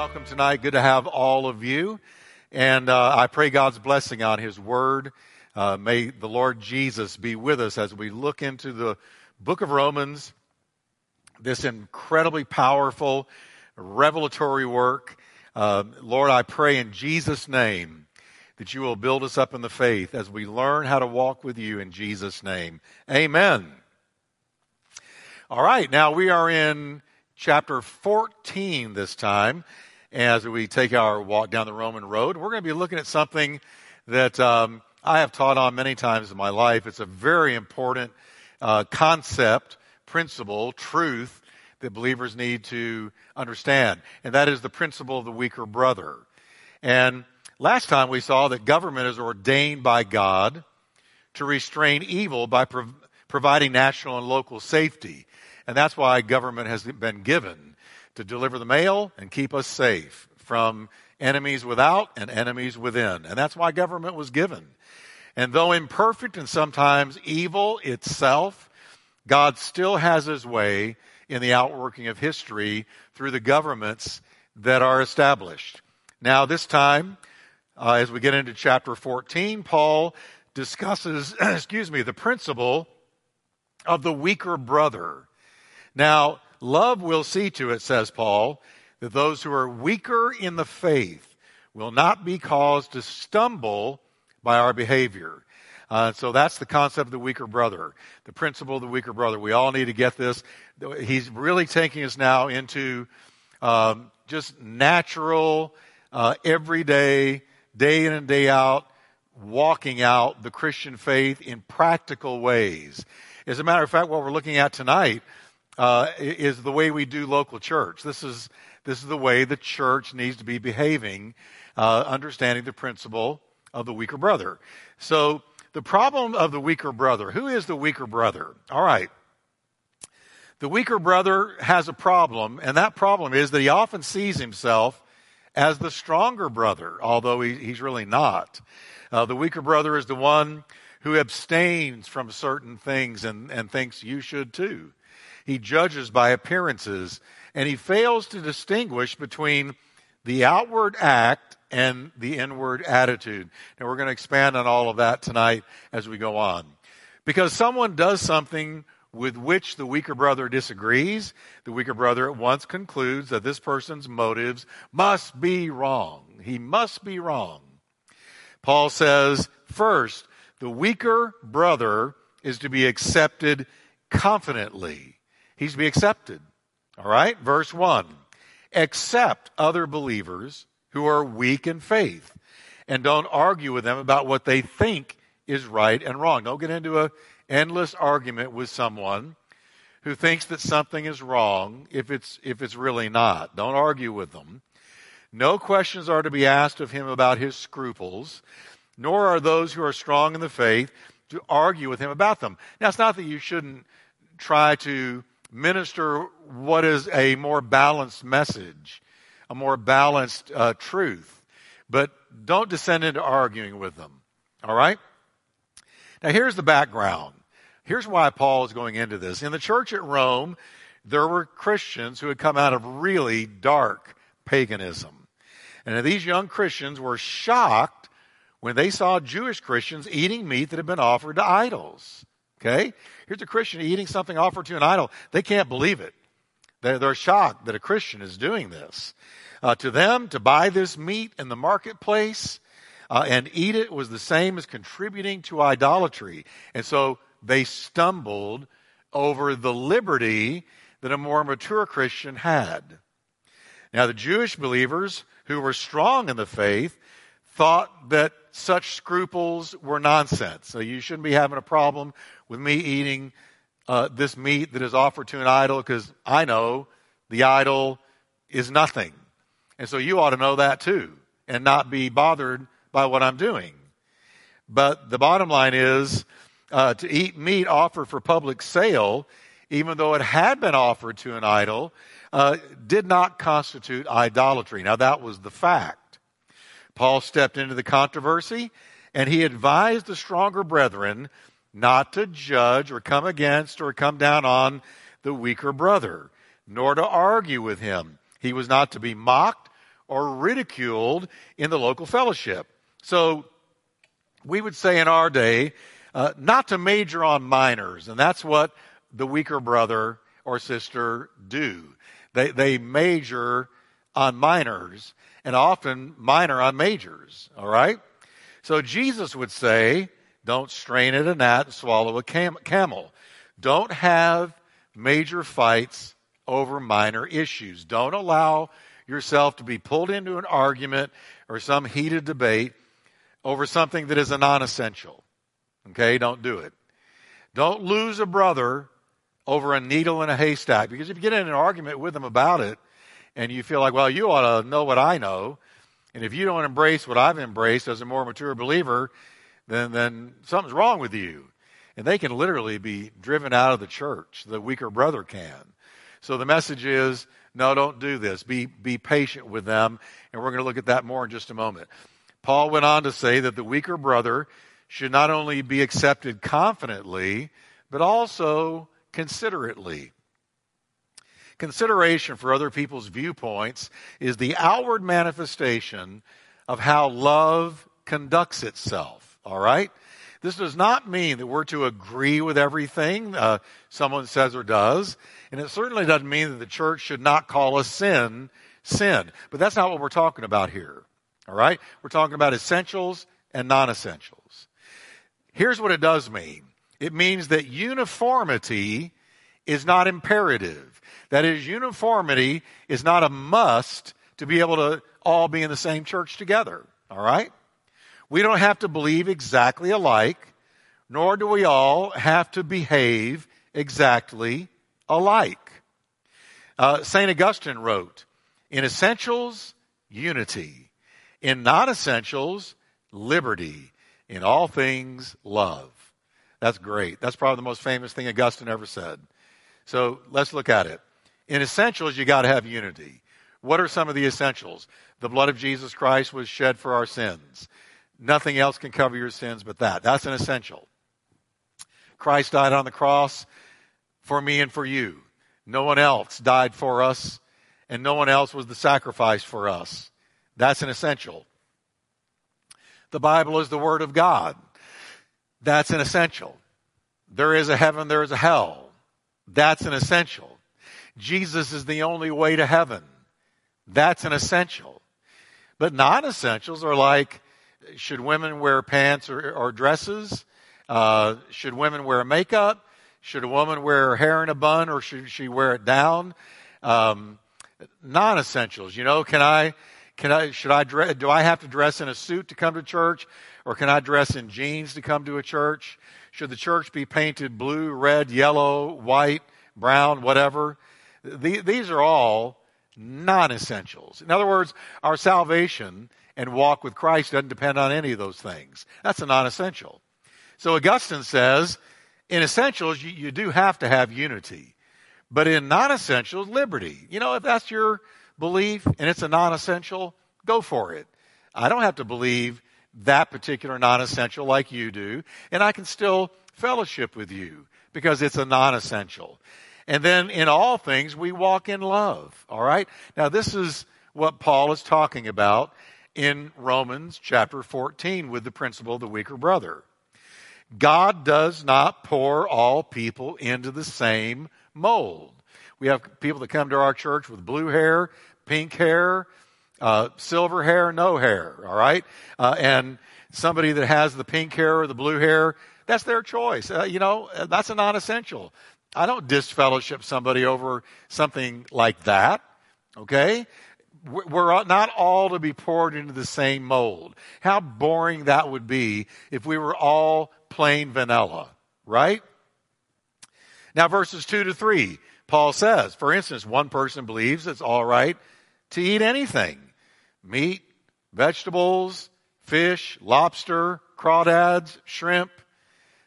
welcome tonight. Good to have all of you. And uh, I pray God's blessing on His Word. Uh, may the Lord Jesus be with us as we look into the book of Romans, this incredibly powerful, revelatory work. Uh, Lord, I pray in Jesus' name that you will build us up in the faith as we learn how to walk with you in Jesus' name. Amen. All right, now we are in chapter 14 this time as we take our walk down the Roman road. We're going to be looking at something that um, I have taught on many times in my life. It's a very important uh, concept, principle, truth that believers need to understand, and that is the principle of the weaker brother. And last time we saw that government is ordained by God to restrain evil by prov- providing national and local safety. And that's why government has been given to deliver the mail and keep us safe from enemies without and enemies within. And that's why government was given. And though imperfect and sometimes evil itself, God still has his way in the outworking of history through the governments that are established. Now, this time, uh, as we get into chapter 14, Paul discusses, excuse me, the principle of the weaker brother. Now, love will see to it, says Paul, that those who are weaker in the faith will not be caused to stumble by our behavior. Uh, so that's the concept of the weaker brother, the principle of the weaker brother. We all need to get this. He's really taking us now into um, just natural, uh, everyday, day in and day out, walking out the Christian faith in practical ways. As a matter of fact, what we're looking at tonight uh, is the way we do local church. This is this is the way the church needs to be behaving, uh, understanding the principle of the weaker brother. So the problem of the weaker brother. Who is the weaker brother? All right. The weaker brother has a problem, and that problem is that he often sees himself as the stronger brother, although he, he's really not. Uh, the weaker brother is the one who abstains from certain things and, and thinks you should too. He judges by appearances, and he fails to distinguish between the outward act and the inward attitude. And we're going to expand on all of that tonight as we go on. Because someone does something with which the weaker brother disagrees, the weaker brother at once concludes that this person's motives must be wrong. He must be wrong. Paul says, first, the weaker brother is to be accepted confidently. He's to be accepted. All right? Verse 1. Accept other believers who are weak in faith and don't argue with them about what they think is right and wrong. Don't get into an endless argument with someone who thinks that something is wrong if it's, if it's really not. Don't argue with them. No questions are to be asked of him about his scruples, nor are those who are strong in the faith to argue with him about them. Now, it's not that you shouldn't try to minister what is a more balanced message, a more balanced uh, truth. But don't descend into arguing with them. All right? Now, here's the background. Here's why Paul is going into this. In the church at Rome, there were Christians who had come out of really dark paganism. And these young Christians were shocked when they saw Jewish Christians eating meat that had been offered to idols. Okay? Here's a Christian eating something offered to an idol. They can't believe it. They're, shocked that a Christian is doing this. Uh, to them, to buy this meat in the marketplace uh, and eat it was the same as contributing to idolatry. And so they stumbled over the liberty that a more mature Christian had. Now, the Jewish believers who were strong in the faith thought that such scruples were nonsense. So you shouldn't be having a problem with me eating uh, this meat that is offered to an idol because I know the idol is nothing. And so you ought to know that too and not be bothered by what I'm doing. But the bottom line is uh, to eat meat offered for public sale, even though it had been offered to an idol, uh, did not constitute idolatry. Now that was the fact. Paul stepped into the controversy and he advised the stronger brethren not to judge or come against or come down on the weaker brother, nor to argue with him. He was not to be mocked or ridiculed in the local fellowship. So we would say in our day, uh, not to major on minors, and that's what the weaker brother or sister do. They, they major on minors and often minor on majors, all right? So Jesus would say, don't strain at a gnat and swallow a cam- camel. Don't have major fights over minor issues. Don't allow yourself to be pulled into an argument or some heated debate over something that is a non essential. Okay, don't do it. Don't lose a brother over a needle in a haystack because if you get in an argument with them about it and you feel like, well, you ought to know what I know, and if you don't embrace what I've embraced as a more mature believer, then, then something's wrong with you. And they can literally be driven out of the church. The weaker brother can. So the message is no, don't do this. Be, be patient with them. And we're going to look at that more in just a moment. Paul went on to say that the weaker brother should not only be accepted confidently, but also considerately. Consideration for other people's viewpoints is the outward manifestation of how love conducts itself. All right? This does not mean that we're to agree with everything uh, someone says or does. And it certainly doesn't mean that the church should not call a sin sin. But that's not what we're talking about here. All right? We're talking about essentials and non essentials. Here's what it does mean it means that uniformity is not imperative. That is, uniformity is not a must to be able to all be in the same church together. All right? We don't have to believe exactly alike, nor do we all have to behave exactly alike. Uh, St. Augustine wrote, in essentials, unity. In non essentials, liberty. In all things, love. That's great. That's probably the most famous thing Augustine ever said. So let's look at it. In essentials, you got to have unity. What are some of the essentials? The blood of Jesus Christ was shed for our sins. Nothing else can cover your sins but that. That's an essential. Christ died on the cross for me and for you. No one else died for us, and no one else was the sacrifice for us. That's an essential. The Bible is the Word of God. That's an essential. There is a heaven, there is a hell. That's an essential. Jesus is the only way to heaven. That's an essential. But non essentials are like should women wear pants or, or dresses? Uh, should women wear makeup? Should a woman wear her hair in a bun or should she wear it down? Um, non-essentials, you know, can I, can I, should I dress, do I have to dress in a suit to come to church or can I dress in jeans to come to a church? Should the church be painted blue, red, yellow, white, brown, whatever? these are all non-essentials. In other words, our salvation and walk with Christ doesn't depend on any of those things. That's a non essential. So Augustine says, in essentials, you, you do have to have unity. But in non essentials, liberty. You know, if that's your belief and it's a non essential, go for it. I don't have to believe that particular non essential like you do, and I can still fellowship with you because it's a non essential. And then in all things, we walk in love. All right? Now, this is what Paul is talking about in Romans chapter 14 with the principle of the weaker brother. God does not pour all people into the same mold. We have people that come to our church with blue hair, pink hair, uh, silver hair, no hair, all right? Uh, and somebody that has the pink hair or the blue hair, that's their choice. Uh, you know, that's a non essential. I don't disfellowship somebody over something like that, okay? we're not all to be poured into the same mold. How boring that would be if we were all plain vanilla, right? Now, verses 2 to 3, Paul says, for instance, one person believes it's all right to eat anything meat, vegetables, fish, lobster, crawdads, shrimp,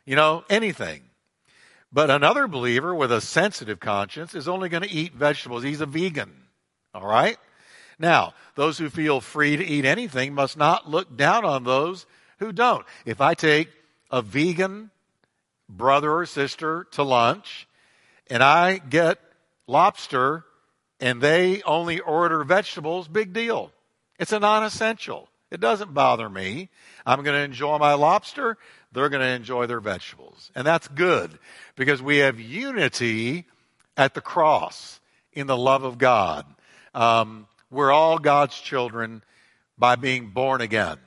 you know, anything. But another believer with a sensitive conscience is only going to eat vegetables. He's a vegan, all right? Now, those who feel free to eat anything must not look down on those who don't. If I take a vegan brother or sister to lunch and I get lobster and they only order vegetables, big deal. It's a non essential. It doesn't bother me. I'm going to enjoy my lobster. They're going to enjoy their vegetables. And that's good because we have unity at the cross in the love of God. Um, we're all God's children by being born again.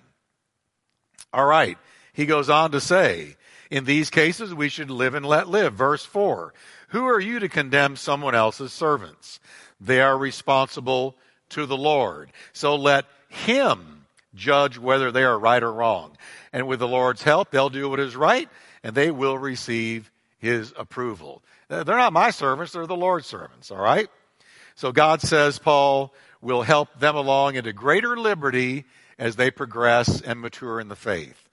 All right. He goes on to say, in these cases, we should live and let live. Verse 4 Who are you to condemn someone else's servants? They are responsible to the Lord. So let Him judge whether they are right or wrong. And with the Lord's help, they'll do what is right and they will receive His approval. Uh, they're not my servants, they're the Lord's servants, all right? So God says Paul will help them along into greater liberty as they progress and mature in the faith.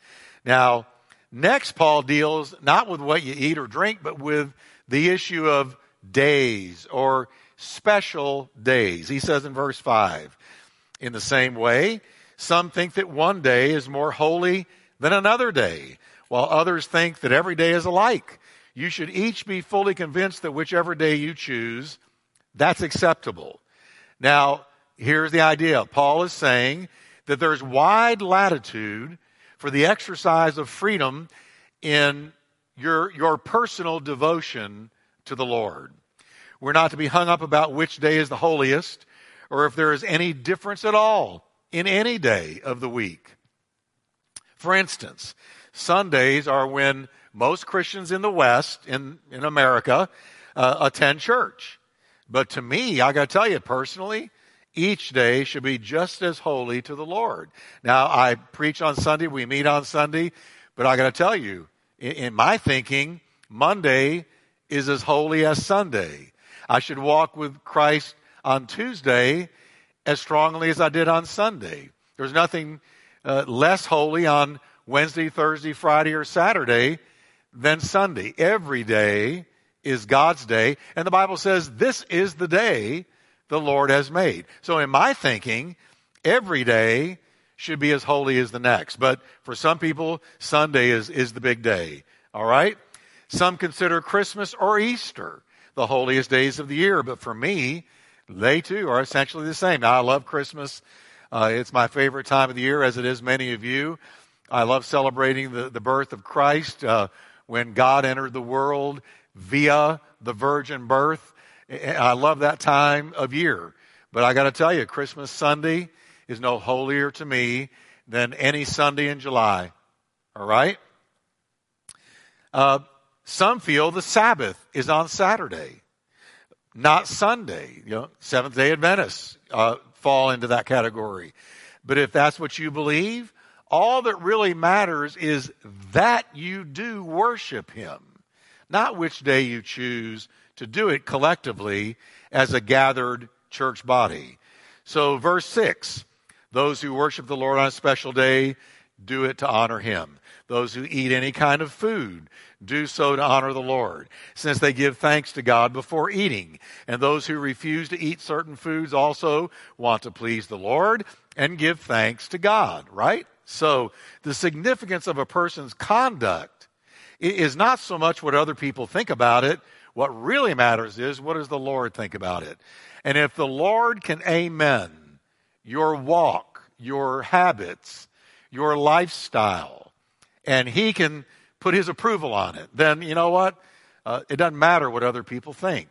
Now, next Paul deals not with what you eat or drink, but with the issue of days or special days. He says in verse 5, in the same way, some think that one day is more holy than another day, while others think that every day is alike. You should each be fully convinced that whichever day you choose, that's acceptable. Now, here's the idea. Paul is saying that there's wide latitude for the exercise of freedom in your, your personal devotion to the Lord. We're not to be hung up about which day is the holiest or if there is any difference at all in any day of the week. For instance, Sundays are when most Christians in the West, in, in America, uh, attend church. But to me, I got to tell you personally, each day should be just as holy to the Lord. Now, I preach on Sunday, we meet on Sunday, but I got to tell you, in, in my thinking, Monday is as holy as Sunday. I should walk with Christ on Tuesday as strongly as I did on Sunday. There's nothing uh, less holy on Wednesday, Thursday, Friday, or Saturday than Sunday. Every day is God's day, and the Bible says this is the day the Lord has made. So, in my thinking, every day should be as holy as the next. But for some people, Sunday is, is the big day. All right? Some consider Christmas or Easter the holiest days of the year. But for me, they too are essentially the same. Now, I love Christmas. Uh, it's my favorite time of the year, as it is many of you. I love celebrating the, the birth of Christ uh, when God entered the world via the virgin birth. I love that time of year. But I got to tell you, Christmas Sunday is no holier to me than any Sunday in July. All right? Uh, some feel the Sabbath is on Saturday, not Sunday. You know, Seventh day Adventists uh, fall into that category. But if that's what you believe, all that really matters is that you do worship Him, not which day you choose to do it collectively as a gathered church body. So, verse 6 those who worship the Lord on a special day do it to honor Him. Those who eat any kind of food do so to honor the Lord, since they give thanks to God before eating. And those who refuse to eat certain foods also want to please the Lord and give thanks to God, right? So the significance of a person's conduct is not so much what other people think about it. What really matters is what does the Lord think about it? And if the Lord can amen your walk, your habits, your lifestyle, and He can put his approval on it, then you know what? Uh, it doesn't matter what other people think.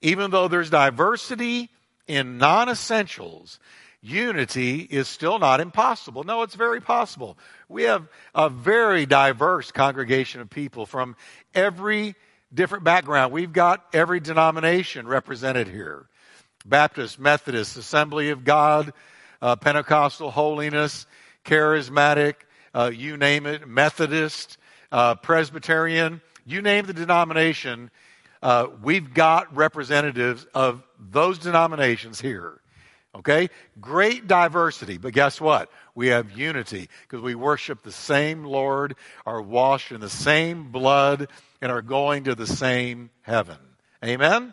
Even though there's diversity in non essentials, unity is still not impossible. No, it's very possible. We have a very diverse congregation of people from every different background. We've got every denomination represented here Baptist, Methodist, Assembly of God, uh, Pentecostal holiness, charismatic, uh, you name it, Methodist, uh, Presbyterian, you name the denomination, uh, we've got representatives of those denominations here. Okay? Great diversity, but guess what? We have unity because we worship the same Lord, are washed in the same blood, and are going to the same heaven. Amen?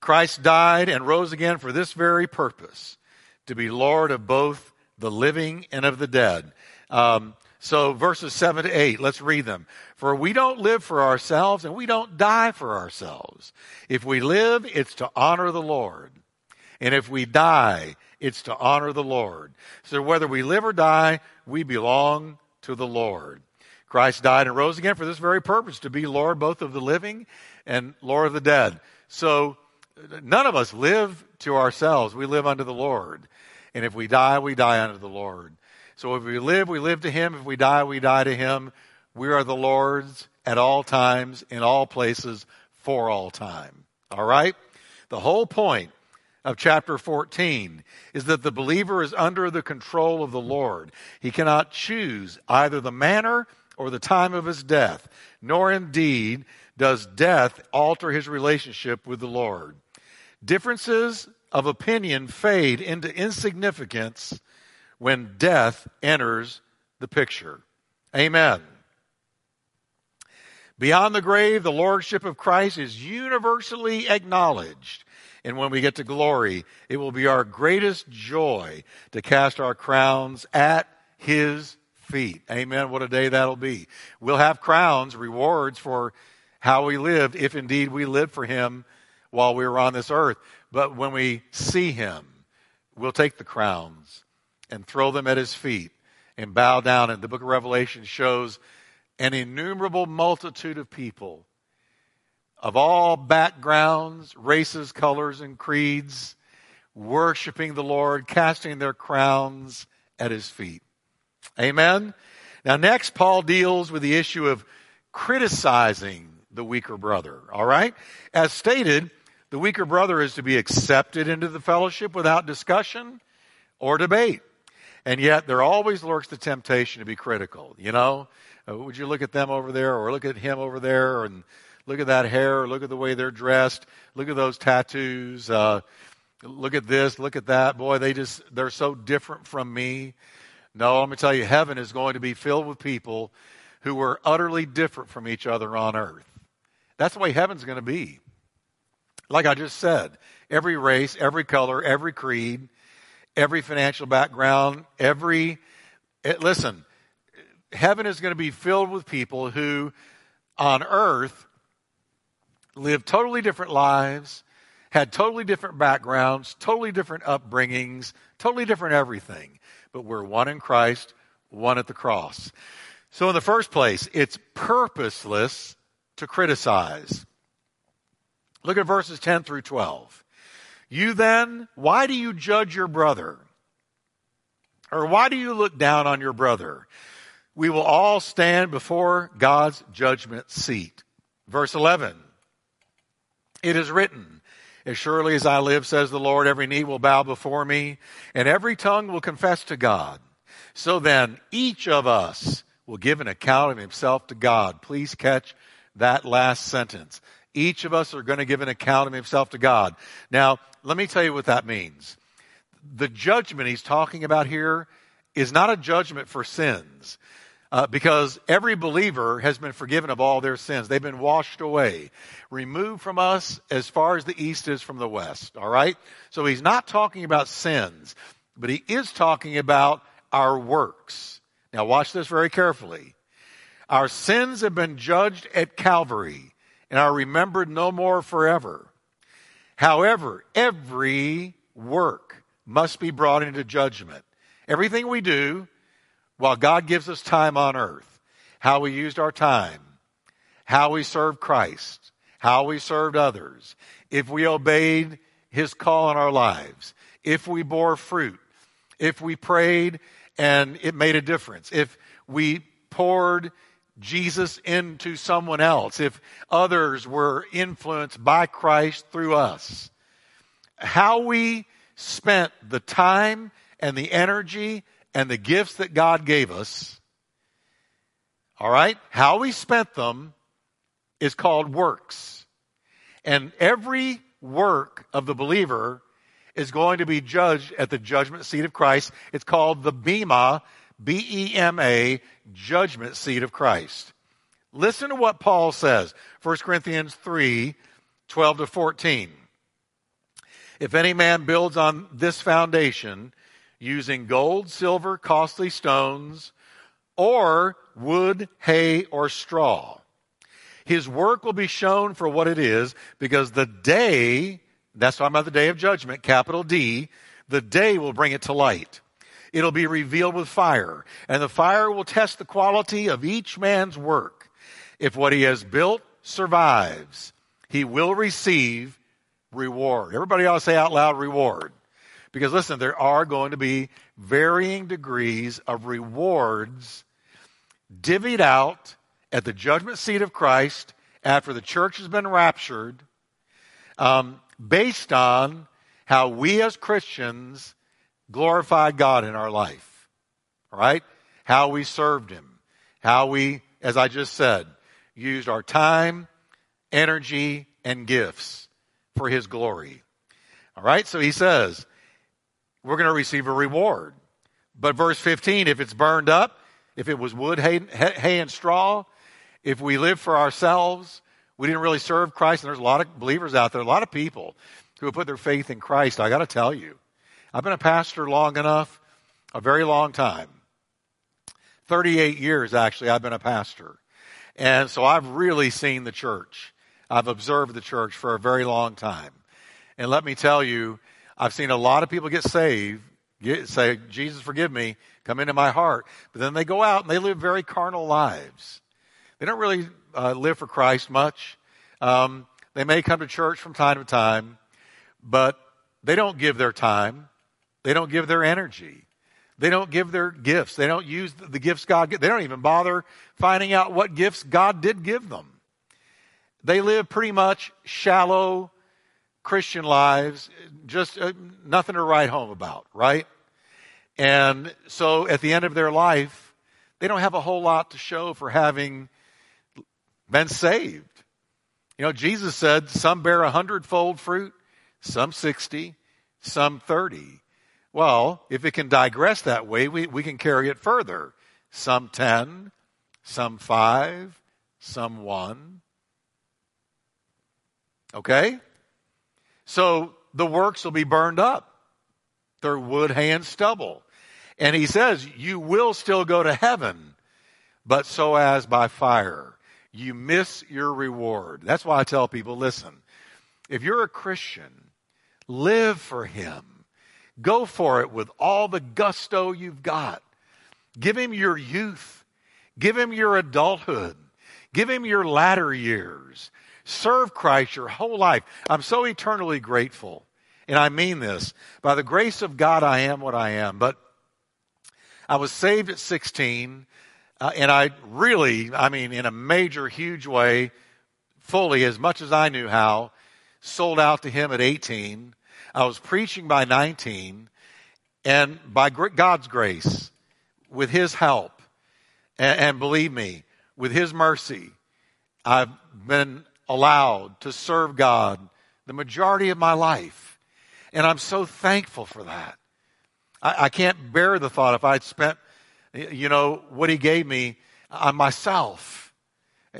Christ died and rose again for this very purpose to be Lord of both the living and of the dead. Um, so verses 7 to 8, let's read them. For we don't live for ourselves and we don't die for ourselves. If we live, it's to honor the Lord. And if we die, it's to honor the Lord. So whether we live or die, we belong to the Lord. Christ died and rose again for this very purpose, to be Lord both of the living and Lord of the dead. So none of us live to ourselves. We live unto the Lord. And if we die, we die unto the Lord. So if we live, we live to Him. If we die, we die to Him. We are the Lord's at all times, in all places, for all time. All right? The whole point of chapter 14 is that the believer is under the control of the Lord. He cannot choose either the manner or the time of his death, nor indeed does death alter his relationship with the Lord. Differences of opinion fade into insignificance when death enters the picture. Amen. Beyond the grave, the Lordship of Christ is universally acknowledged. And when we get to glory, it will be our greatest joy to cast our crowns at His feet. Amen. What a day that'll be. We'll have crowns, rewards for how we lived, if indeed we lived for Him while we were on this earth. But when we see Him, we'll take the crowns and throw them at His feet and bow down. And the book of Revelation shows an innumerable multitude of people of all backgrounds, races, colors, and creeds, worshiping the Lord, casting their crowns at his feet. Amen. Now, next, Paul deals with the issue of criticizing the weaker brother. All right? As stated, the weaker brother is to be accepted into the fellowship without discussion or debate. And yet, there always lurks the temptation to be critical. You know, uh, would you look at them over there or look at him over there and look at that hair, or look at the way they're dressed, look at those tattoos, uh, look at this, look at that. Boy, they just, they're so different from me. No, let me tell you, heaven is going to be filled with people who are utterly different from each other on earth. That's the way heaven's going to be. Like I just said, every race, every color, every creed, every financial background, every, eh, listen, heaven is going to be filled with people who on earth live totally different lives, had totally different backgrounds, totally different upbringings, totally different everything. But we're one in Christ, one at the cross. So, in the first place, it's purposeless to criticize. Look at verses 10 through 12. You then, why do you judge your brother? Or why do you look down on your brother? we will all stand before God's judgment seat. Verse 11. It is written, as surely as I live, says the Lord, every knee will bow before me, and every tongue will confess to God. So then, each of us will give an account of himself to God. Please catch that last sentence. Each of us are going to give an account of himself to God. Now, let me tell you what that means. The judgment he's talking about here is not a judgment for sins. Uh, because every believer has been forgiven of all their sins. They've been washed away, removed from us as far as the east is from the west. All right? So he's not talking about sins, but he is talking about our works. Now, watch this very carefully. Our sins have been judged at Calvary and are remembered no more forever. However, every work must be brought into judgment. Everything we do, while God gives us time on earth, how we used our time, how we served Christ, how we served others, if we obeyed his call in our lives, if we bore fruit, if we prayed and it made a difference, if we poured Jesus into someone else, if others were influenced by Christ through us, how we spent the time and the energy and the gifts that God gave us, all right, how we spent them is called works. And every work of the believer is going to be judged at the judgment seat of Christ. It's called the Bema, B E M A, judgment seat of Christ. Listen to what Paul says, 1 Corinthians 3 12 to 14. If any man builds on this foundation, using gold, silver, costly stones, or wood, hay, or straw. His work will be shown for what it is because the day That's talking about the day of judgment, capital D. The day will bring it to light. It'll be revealed with fire, and the fire will test the quality of each man's work. If what he has built survives, he will receive reward. Everybody ought to say out loud reward. Because listen, there are going to be varying degrees of rewards divvied out at the judgment seat of Christ after the church has been raptured, um, based on how we as Christians glorified God in our life. All right? How we served Him. How we, as I just said, used our time, energy, and gifts for His glory. All right? So He says, we're going to receive a reward. But verse 15, if it's burned up, if it was wood, hay, hay and straw, if we live for ourselves, we didn't really serve Christ, and there's a lot of believers out there, a lot of people who have put their faith in Christ. I got to tell you, I've been a pastor long enough, a very long time. 38 years, actually, I've been a pastor. And so I've really seen the church. I've observed the church for a very long time. And let me tell you, I've seen a lot of people get saved, get, say, Jesus, forgive me, come into my heart. But then they go out and they live very carnal lives. They don't really uh, live for Christ much. Um, they may come to church from time to time, but they don't give their time. They don't give their energy. They don't give their gifts. They don't use the gifts God They don't even bother finding out what gifts God did give them. They live pretty much shallow Christian lives, just uh, nothing to write home about, right? And so at the end of their life, they don't have a whole lot to show for having been saved. You know, Jesus said some bear a hundredfold fruit, some 60, some 30. Well, if it can digress that way, we, we can carry it further. Some 10, some 5, some 1. Okay? So the works will be burned up. They're wood, hay, and stubble. And he says, You will still go to heaven, but so as by fire you miss your reward. That's why I tell people listen, if you're a Christian, live for Him. Go for it with all the gusto you've got. Give Him your youth, give Him your adulthood, give Him your latter years. Serve Christ your whole life. I'm so eternally grateful. And I mean this. By the grace of God, I am what I am. But I was saved at 16. Uh, and I really, I mean, in a major, huge way, fully, as much as I knew how, sold out to him at 18. I was preaching by 19. And by God's grace, with his help, and, and believe me, with his mercy, I've been allowed to serve God the majority of my life. And I'm so thankful for that. I, I can't bear the thought if I'd spent you know, what he gave me on myself,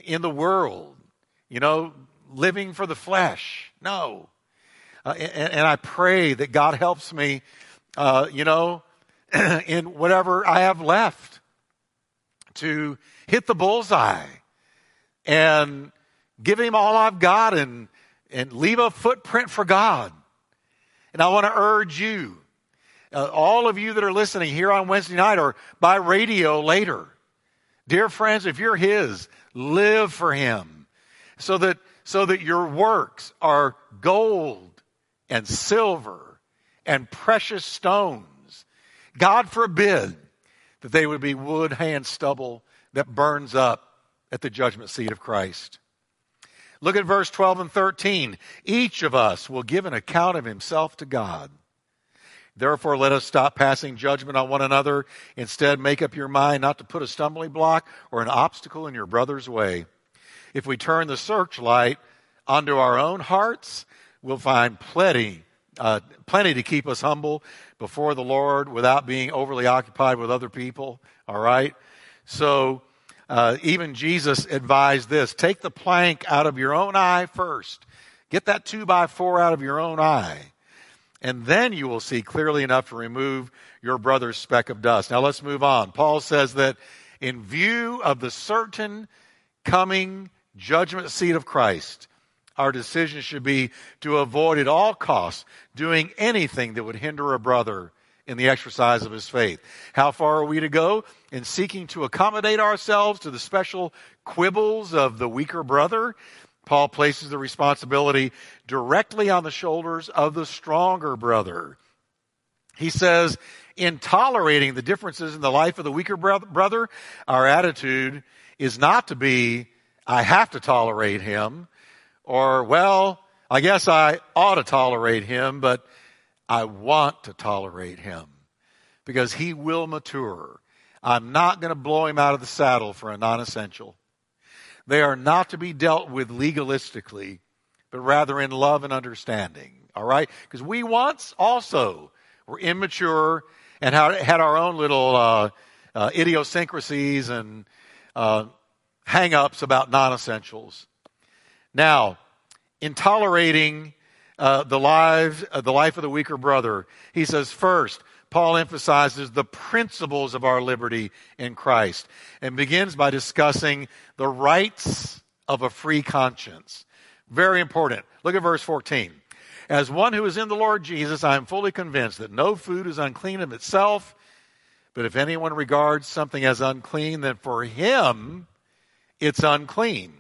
in the world, you know, living for the flesh. No. Uh, and, and, I pray that God helps me, uh, you know, in whatever I have left to hit the bullseye and give him all I've got and, and leave a footprint for God. And I want to urge you uh, all of you that are listening here on Wednesday night or by radio later, dear friends, if you're His, live for Him so that, so that your works are gold and silver and precious stones. God forbid that they would be wood, hay, and stubble that burns up at the judgment seat of Christ. Look at verse 12 and 13. Each of us will give an account of himself to God. Therefore, let us stop passing judgment on one another. Instead, make up your mind not to put a stumbling block or an obstacle in your brother's way. If we turn the searchlight onto our own hearts, we'll find plenty, uh, plenty to keep us humble before the Lord without being overly occupied with other people. All right? So, uh, even Jesus advised this take the plank out of your own eye first. Get that two by four out of your own eye and then you will see clearly enough to remove your brother's speck of dust. Now let's move on. Paul says that in view of the certain coming judgment seat of Christ, Our decision should be to avoid at all costs doing anything that would hinder a brother in the exercise of his faith. How far are we to go in seeking to accommodate ourselves to the special quibbles of the weaker brother? Paul places the responsibility directly on the shoulders of the stronger brother. He says, in tolerating the differences in the life of the weaker brother, our attitude is not to be, I have to tolerate him, or, well, I guess I ought to tolerate him, but I want to tolerate him because he will mature. I'm not going to blow him out of the saddle for a non essential. They are not to be dealt with legalistically, but rather in love and understanding. All right? Because we once also were immature and had our own little uh, uh, idiosyncrasies and uh, hang ups about non essentials. Now, in tolerating uh, the, uh, the life of the weaker brother, he says, first, Paul emphasizes the principles of our liberty in Christ and begins by discussing the rights of a free conscience. Very important. Look at verse 14. As one who is in the Lord Jesus, I am fully convinced that no food is unclean of itself, but if anyone regards something as unclean, then for him it's unclean.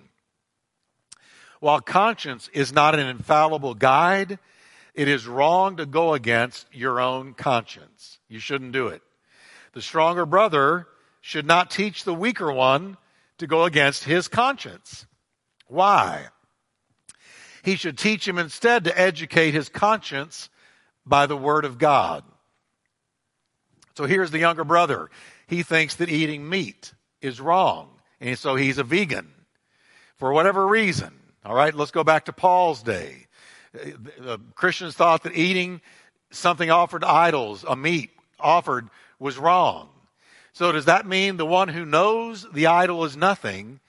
While conscience is not an infallible guide, it is wrong to go against your own conscience. You shouldn't do it. The stronger brother should not teach the weaker one to go against his conscience. Why? He should teach him instead to educate his conscience by the Word of God. So here's the younger brother. He thinks that eating meat is wrong, and so he's a vegan for whatever reason. All right, let's go back to Paul's day. Uh, the Christians thought that eating something offered to idols, a meat offered, was wrong. So does that mean the one who knows the idol is nothing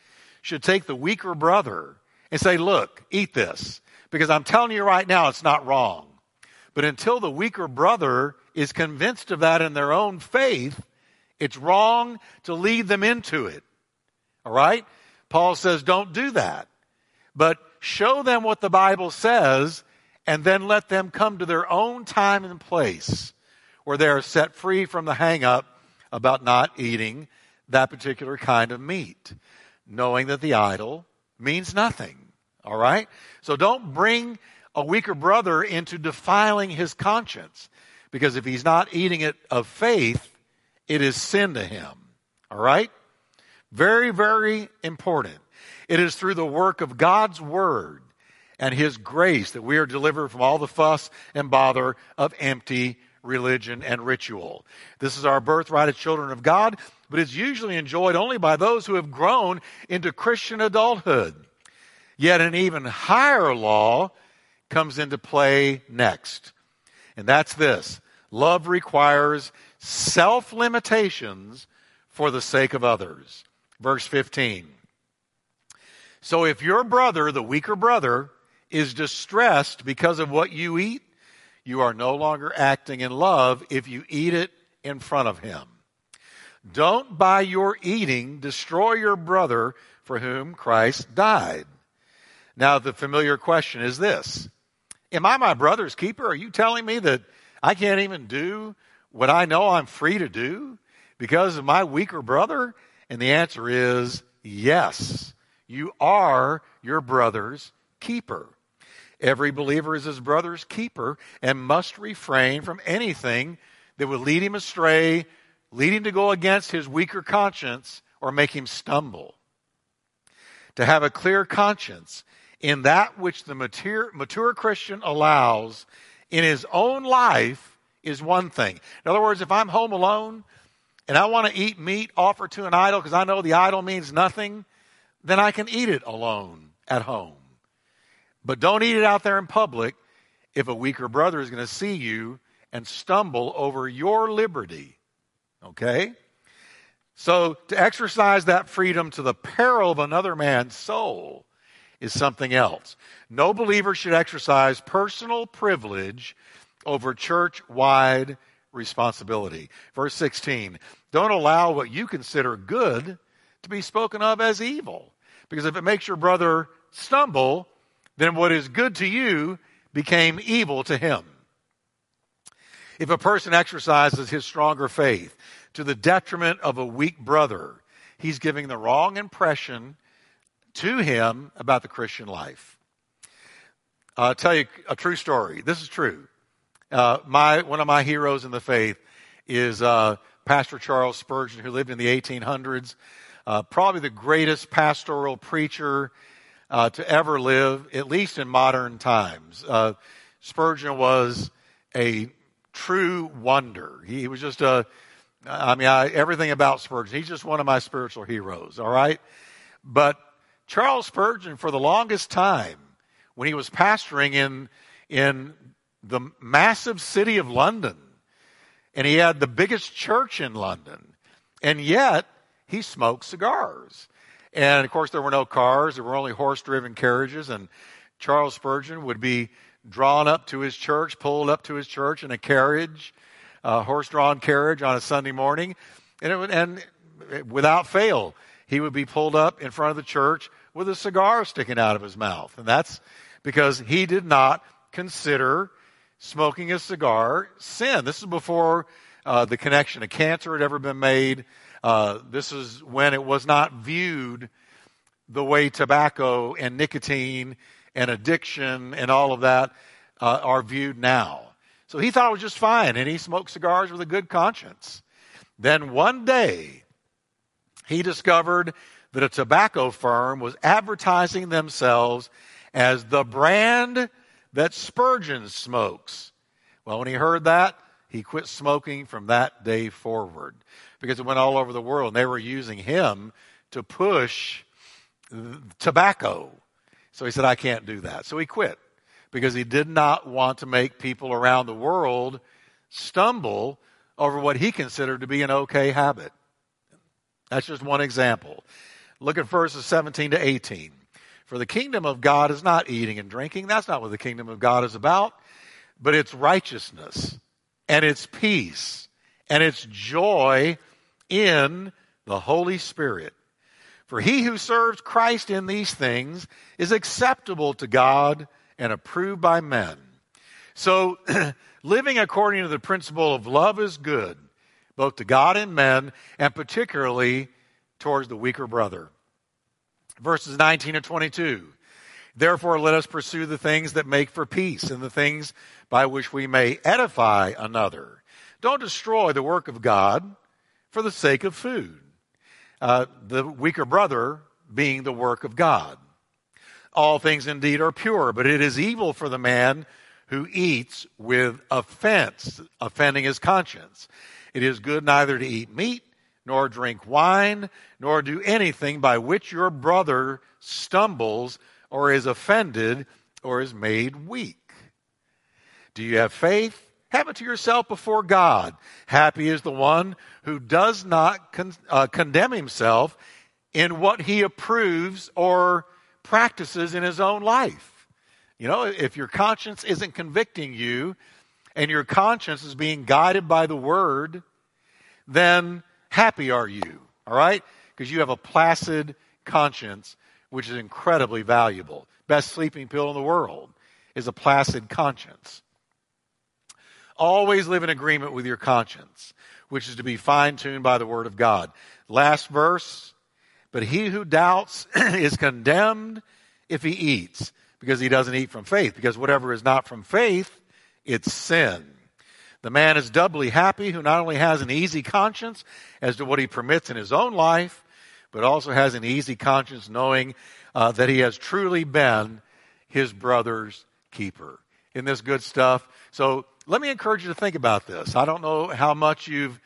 should take the weaker brother and say, look, eat this. Because I'm telling you right now, it's not wrong. But until the weaker brother is convinced of that in their own faith, it's wrong to lead them into it. All right? Paul says, don't do that. But show them what the Bible says and then let them come to their own time and place where they are set free from the hang up about not eating that particular kind of meat, knowing that the idol means nothing. All right? So don't bring a weaker brother into defiling his conscience because if he's not eating it of faith, it is sin to him. All right? Very, very important. It is through the work of God's word and his grace that we are delivered from all the fuss and bother of empty religion and ritual. This is our birthright as children of God, but it's usually enjoyed only by those who have grown into Christian adulthood. Yet an even higher law comes into play next. And that's this. Love requires self limitations for the sake of others. Verse 15. So if your brother, the weaker brother, is distressed because of what you eat, you are no longer acting in love if you eat it in front of him. Don't by your eating destroy your brother for whom Christ died. Now, the familiar question is this Am I my brother's keeper? Are you telling me that I can't even do what I know I'm free to do because of my weaker brother? And the answer is yes. You are your brother's keeper. Every believer is his brother's keeper and must refrain from anything that would lead him astray, lead him to go against his weaker conscience, or make him stumble. To have a clear conscience in that which the mature, mature Christian allows in his own life is one thing. In other words, if I'm home alone and I want to eat meat offered to an idol because I know the idol means nothing, then I can eat it alone at home. But don't eat it out there in public if a weaker brother is going to see you and stumble over your liberty. Okay? So to exercise that freedom to the peril of another man's soul is something else. No believer should exercise personal privilege over church wide responsibility. Verse 16 Don't allow what you consider good to be spoken of as evil. Because if it makes your brother stumble, then what is good to you became evil to him. If a person exercises his stronger faith to the detriment of a weak brother, he's giving the wrong impression to him about the Christian life. I'll tell you a true story. This is true. Uh, my one of my heroes in the faith is uh, Pastor Charles Spurgeon, who lived in the 1800s. Uh, probably the greatest pastoral preacher uh, to ever live, at least in modern times. Uh, Spurgeon was a true wonder. He, he was just a, I mean, I, everything about Spurgeon. He's just one of my spiritual heroes, all right? But Charles Spurgeon, for the longest time, when he was pastoring in, in the massive city of London, and he had the biggest church in London, and yet he smoked cigars. And of course, there were no cars, there were only horse driven carriages, and Charles Spurgeon would be drawn up to his church, pulled up to his church in a carriage, a horse drawn carriage on a Sunday morning, and, it would, and without fail, he would be pulled up in front of the church with a cigar sticking out of his mouth. And that's because he did not consider smoking a cigar sin. This is before uh, the connection of cancer had ever been made. Uh, this is when it was not viewed the way tobacco and nicotine and addiction and all of that uh, are viewed now. So he thought it was just fine, and he smoked cigars with a good conscience. Then one day, he discovered that a tobacco firm was advertising themselves as the brand that Spurgeon smokes. Well, when he heard that, he quit smoking from that day forward because it went all over the world and they were using him to push tobacco. So he said, I can't do that. So he quit because he did not want to make people around the world stumble over what he considered to be an okay habit. That's just one example. Look at verses 17 to 18. For the kingdom of God is not eating and drinking. That's not what the kingdom of God is about. But it's righteousness and it's peace and it's joy in the Holy Spirit. For he who serves Christ in these things is acceptable to God and approved by men. So, living according to the principle of love is good, both to God and men, and particularly towards the weaker brother. Verses 19 and 22. Therefore, let us pursue the things that make for peace and the things by which we may edify another. Don't destroy the work of God for the sake of food. Uh, the weaker brother being the work of God. All things indeed are pure, but it is evil for the man who eats with offense, offending his conscience. It is good neither to eat meat, nor drink wine, nor do anything by which your brother stumbles or is offended or is made weak. Do you have faith? Have it to yourself before God. Happy is the one who does not con- uh, condemn himself in what he approves or practices in his own life. You know, if your conscience isn't convicting you and your conscience is being guided by the word, then happy are you, all right? Because you have a placid conscience, which is incredibly valuable. Best sleeping pill in the world is a placid conscience. Always live in agreement with your conscience, which is to be fine tuned by the word of God. Last verse. But he who doubts is condemned if he eats, because he doesn't eat from faith. Because whatever is not from faith, it's sin. The man is doubly happy who not only has an easy conscience as to what he permits in his own life, but also has an easy conscience knowing uh, that he has truly been his brother's keeper. In this good stuff. So let me encourage you to think about this. I don't know how much you've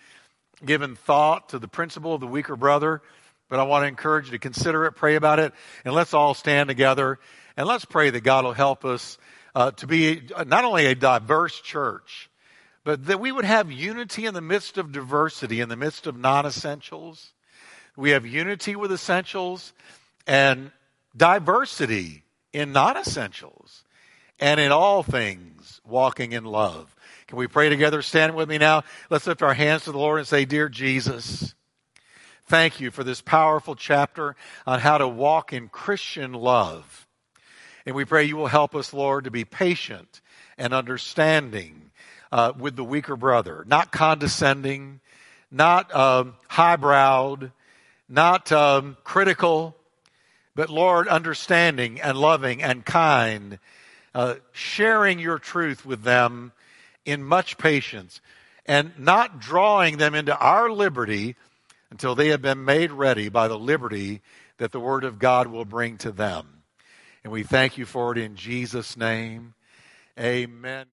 given thought to the principle of the weaker brother, but I want to encourage you to consider it, pray about it, and let's all stand together and let's pray that God will help us uh, to be not only a diverse church, but that we would have unity in the midst of diversity, in the midst of non essentials. We have unity with essentials and diversity in non essentials and in all things walking in love. Can we pray together? Stand with me now. Let's lift our hands to the Lord and say, Dear Jesus, thank you for this powerful chapter on how to walk in Christian love. And we pray you will help us, Lord, to be patient and understanding uh, with the weaker brother, not condescending, not um, highbrowed, not um, critical, but Lord, understanding and loving and kind, uh, sharing your truth with them in much patience, and not drawing them into our liberty until they have been made ready by the liberty that the Word of God will bring to them. And we thank you for it in Jesus' name. Amen.